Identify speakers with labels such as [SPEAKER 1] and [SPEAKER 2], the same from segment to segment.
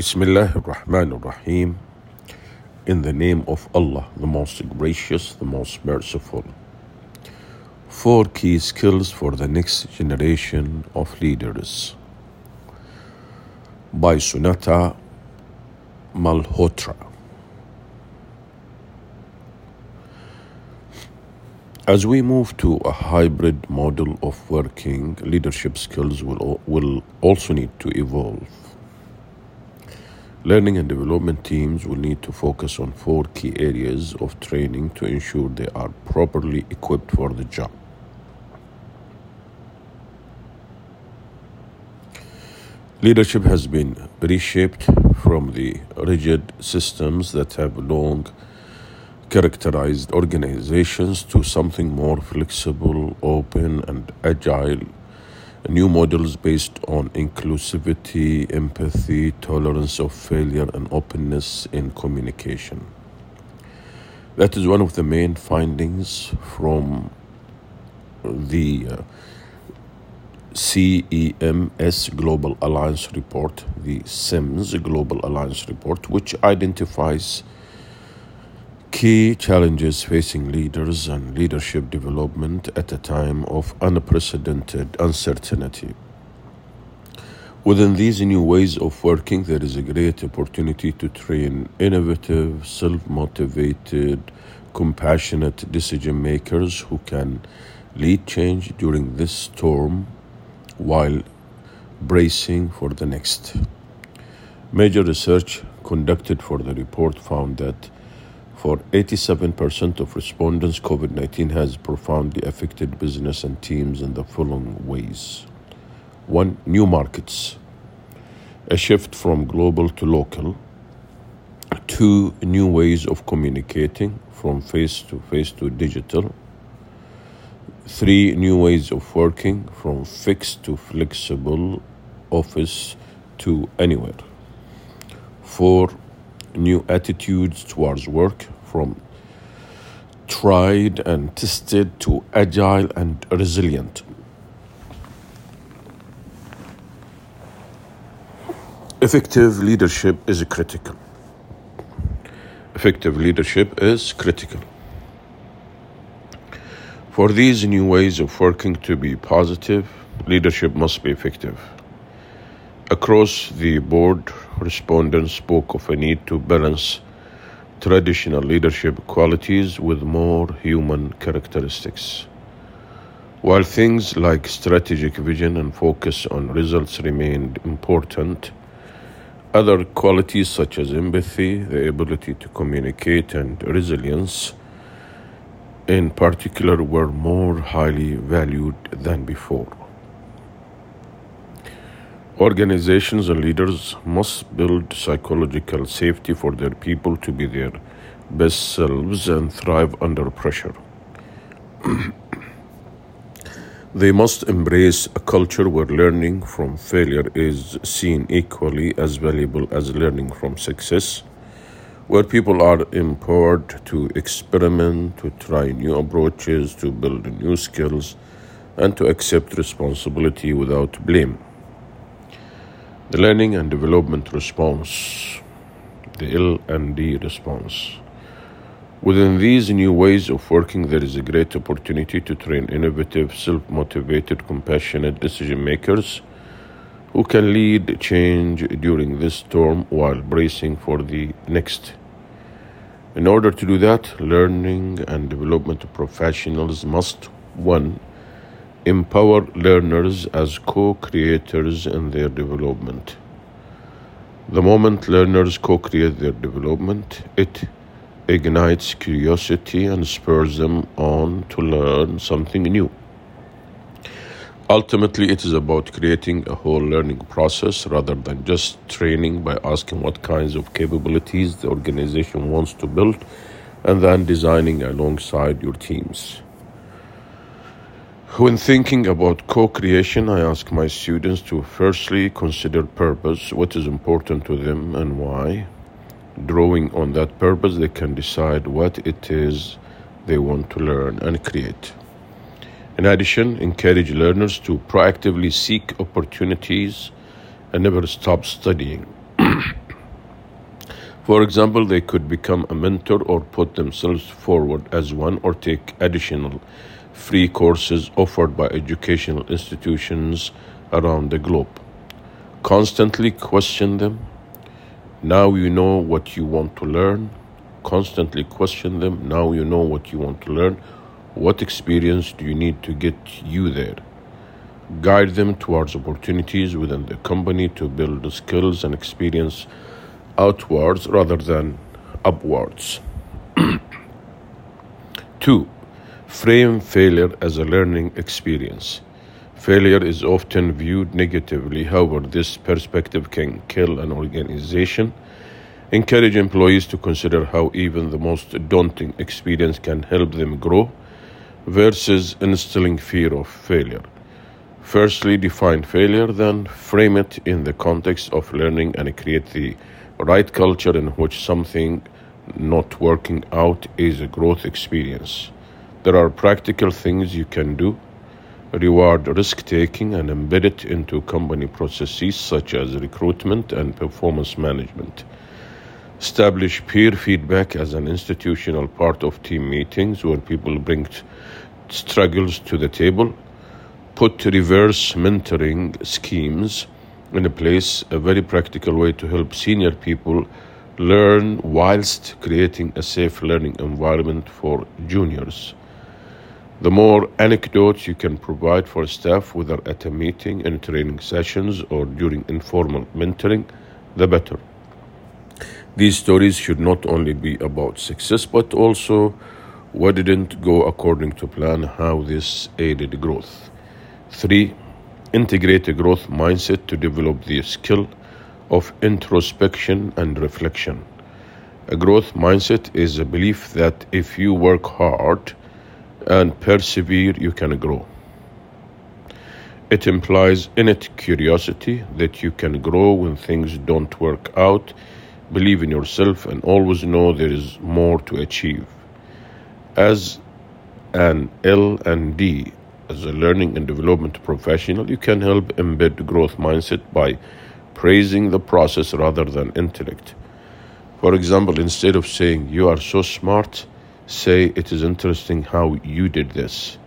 [SPEAKER 1] Bismillah ar-Rahman ar-Rahim. In the name of Allah, the most gracious, the most merciful. Four key skills for the next generation of leaders. By Sunata Malhotra. As we move to a hybrid model of working, leadership skills will, will also need to evolve. Learning and development teams will need to focus on four key areas of training to ensure they are properly equipped for the job. Leadership has been reshaped from the rigid systems that have long characterized organizations to something more flexible, open, and agile. New models based on inclusivity, empathy, tolerance of failure, and openness in communication. That is one of the main findings from the uh, CEMS Global Alliance Report, the CEMS Global Alliance Report, which identifies key challenges facing leaders and leadership development at a time of unprecedented uncertainty. Within these new ways of working, there is a great opportunity to train innovative, self motivated, compassionate decision makers who can lead change during this storm while bracing for the next. Major research conducted for the report found that for 87% of respondents, COVID 19 has profoundly affected business and teams in the following ways. One, new markets, a shift from global to local. Two, new ways of communicating from face to face to digital. Three new ways of working from fixed to flexible, office to anywhere. Four new attitudes towards work from tried and tested to agile and resilient. Effective leadership is critical. Effective leadership is critical. For these new ways of working to be positive, leadership must be effective. Across the board, respondents spoke of a need to balance traditional leadership qualities with more human characteristics. While things like strategic vision and focus on results remained important, other qualities such as empathy, the ability to communicate, and resilience in particular were more highly valued than before. Organizations and leaders must build psychological safety for their people to be their best selves and thrive under pressure. they must embrace a culture where learning from failure is seen equally as valuable as learning from success where people are empowered to experiment, to try new approaches, to build new skills, and to accept responsibility without blame. The learning and development response, the L and D response. Within these new ways of working, there is a great opportunity to train innovative, self motivated, compassionate decision makers who can lead change during this storm while bracing for the next. In order to do that, learning and development professionals must 1. Empower learners as co creators in their development. The moment learners co create their development, it ignites curiosity and spurs them on to learn something new. Ultimately, it is about creating a whole learning process rather than just training by asking what kinds of capabilities the organization wants to build and then designing alongside your teams. When thinking about co creation, I ask my students to firstly consider purpose, what is important to them and why. Drawing on that purpose, they can decide what it is they want to learn and create. In addition, encourage learners to proactively seek opportunities and never stop studying. For example, they could become a mentor or put themselves forward as one or take additional free courses offered by educational institutions around the globe. Constantly question them. Now you know what you want to learn. Constantly question them. Now you know what you want to learn. What experience do you need to get you there? Guide them towards opportunities within the company to build the skills and experience outwards rather than upwards. Two, frame failure as a learning experience. Failure is often viewed negatively, however, this perspective can kill an organization. Encourage employees to consider how even the most daunting experience can help them grow versus instilling fear of failure. Firstly, define failure, then frame it in the context of learning and create the right culture in which something not working out is a growth experience. There are practical things you can do. Reward risk taking and embed it into company processes such as recruitment and performance management. Establish peer feedback as an institutional part of team meetings where people bring struggles to the table. Put reverse mentoring schemes in place, a very practical way to help senior people learn whilst creating a safe learning environment for juniors. The more anecdotes you can provide for staff, whether at a meeting, in training sessions, or during informal mentoring, the better. These stories should not only be about success, but also what didn't go according to plan, how this aided growth. Three, integrate a growth mindset to develop the skill of introspection and reflection. A growth mindset is a belief that if you work hard, and persevere, you can grow. It implies innate curiosity that you can grow when things don't work out, believe in yourself, and always know there is more to achieve. As an L and D, as a learning and development professional, you can help embed growth mindset by praising the process rather than intellect. For example, instead of saying you are so smart, say, It is interesting how you did this.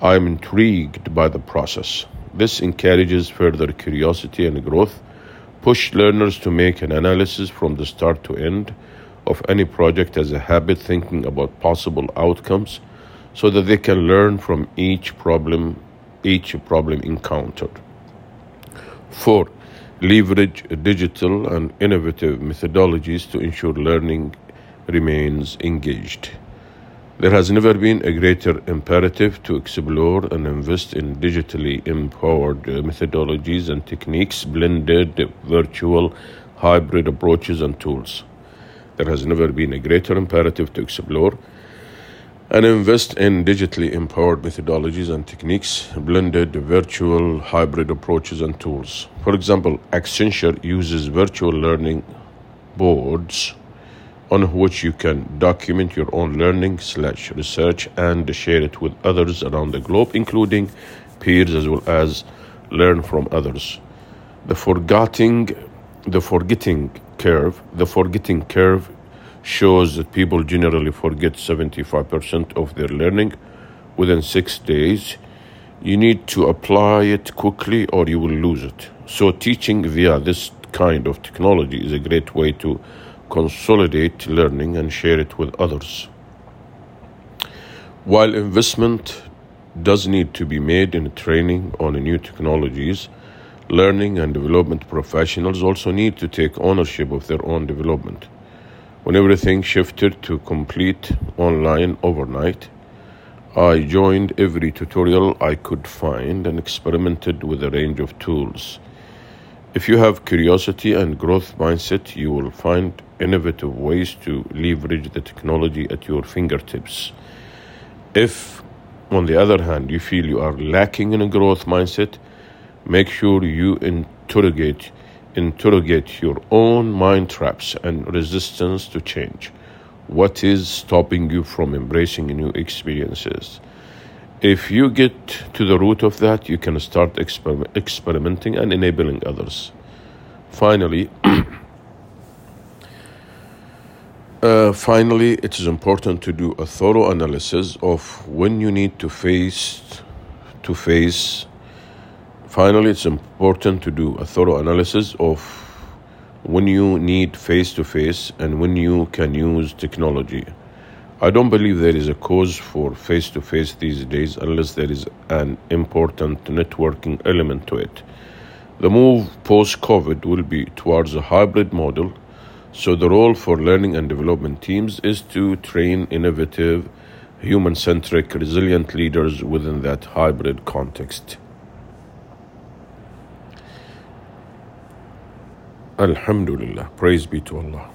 [SPEAKER 1] I am intrigued by the process. This encourages further curiosity and growth. Push learners to make an analysis from the start to end of any project as a habit, thinking about possible outcomes so that they can learn from each problem each problem encountered. Four, leverage digital and innovative methodologies to ensure learning remains engaged. There has never been a greater imperative to explore and invest in digitally empowered methodologies and techniques, blended, virtual, hybrid approaches, and tools. There has never been a greater imperative to explore and invest in digitally empowered methodologies and techniques, blended, virtual, hybrid approaches, and tools. For example, Accenture uses virtual learning boards on which you can document your own learning slash research and share it with others around the globe, including peers as well as learn from others. The forgetting, the forgetting curve, the forgetting curve shows that people generally forget 75% of their learning within six days. You need to apply it quickly or you will lose it. So, teaching via this kind of technology is a great way to consolidate learning and share it with others. While investment does need to be made in training on new technologies, learning and development professionals also need to take ownership of their own development. When everything shifted to complete online overnight, I joined every tutorial I could find and experimented with a range of tools. If you have curiosity and growth mindset, you will find innovative ways to leverage the technology at your fingertips. If, on the other hand, you feel you are lacking in a growth mindset, make sure you interrogate interrogate your own mind traps and resistance to change. What is stopping you from embracing new experiences? If you get to the root of that, you can start exper- experimenting and enabling others. Finally, Uh, finally, it is important to do a thorough analysis of when you need to face to face. Finally, it's important to do a thorough analysis of when you need face to face and when you can use technology. I don't believe there is a cause for face to face these days unless there is an important networking element to it. The move post COVID will be towards a hybrid model so, the role for learning and development teams is to train innovative, human centric, resilient leaders within that hybrid context. Alhamdulillah. Praise be to Allah.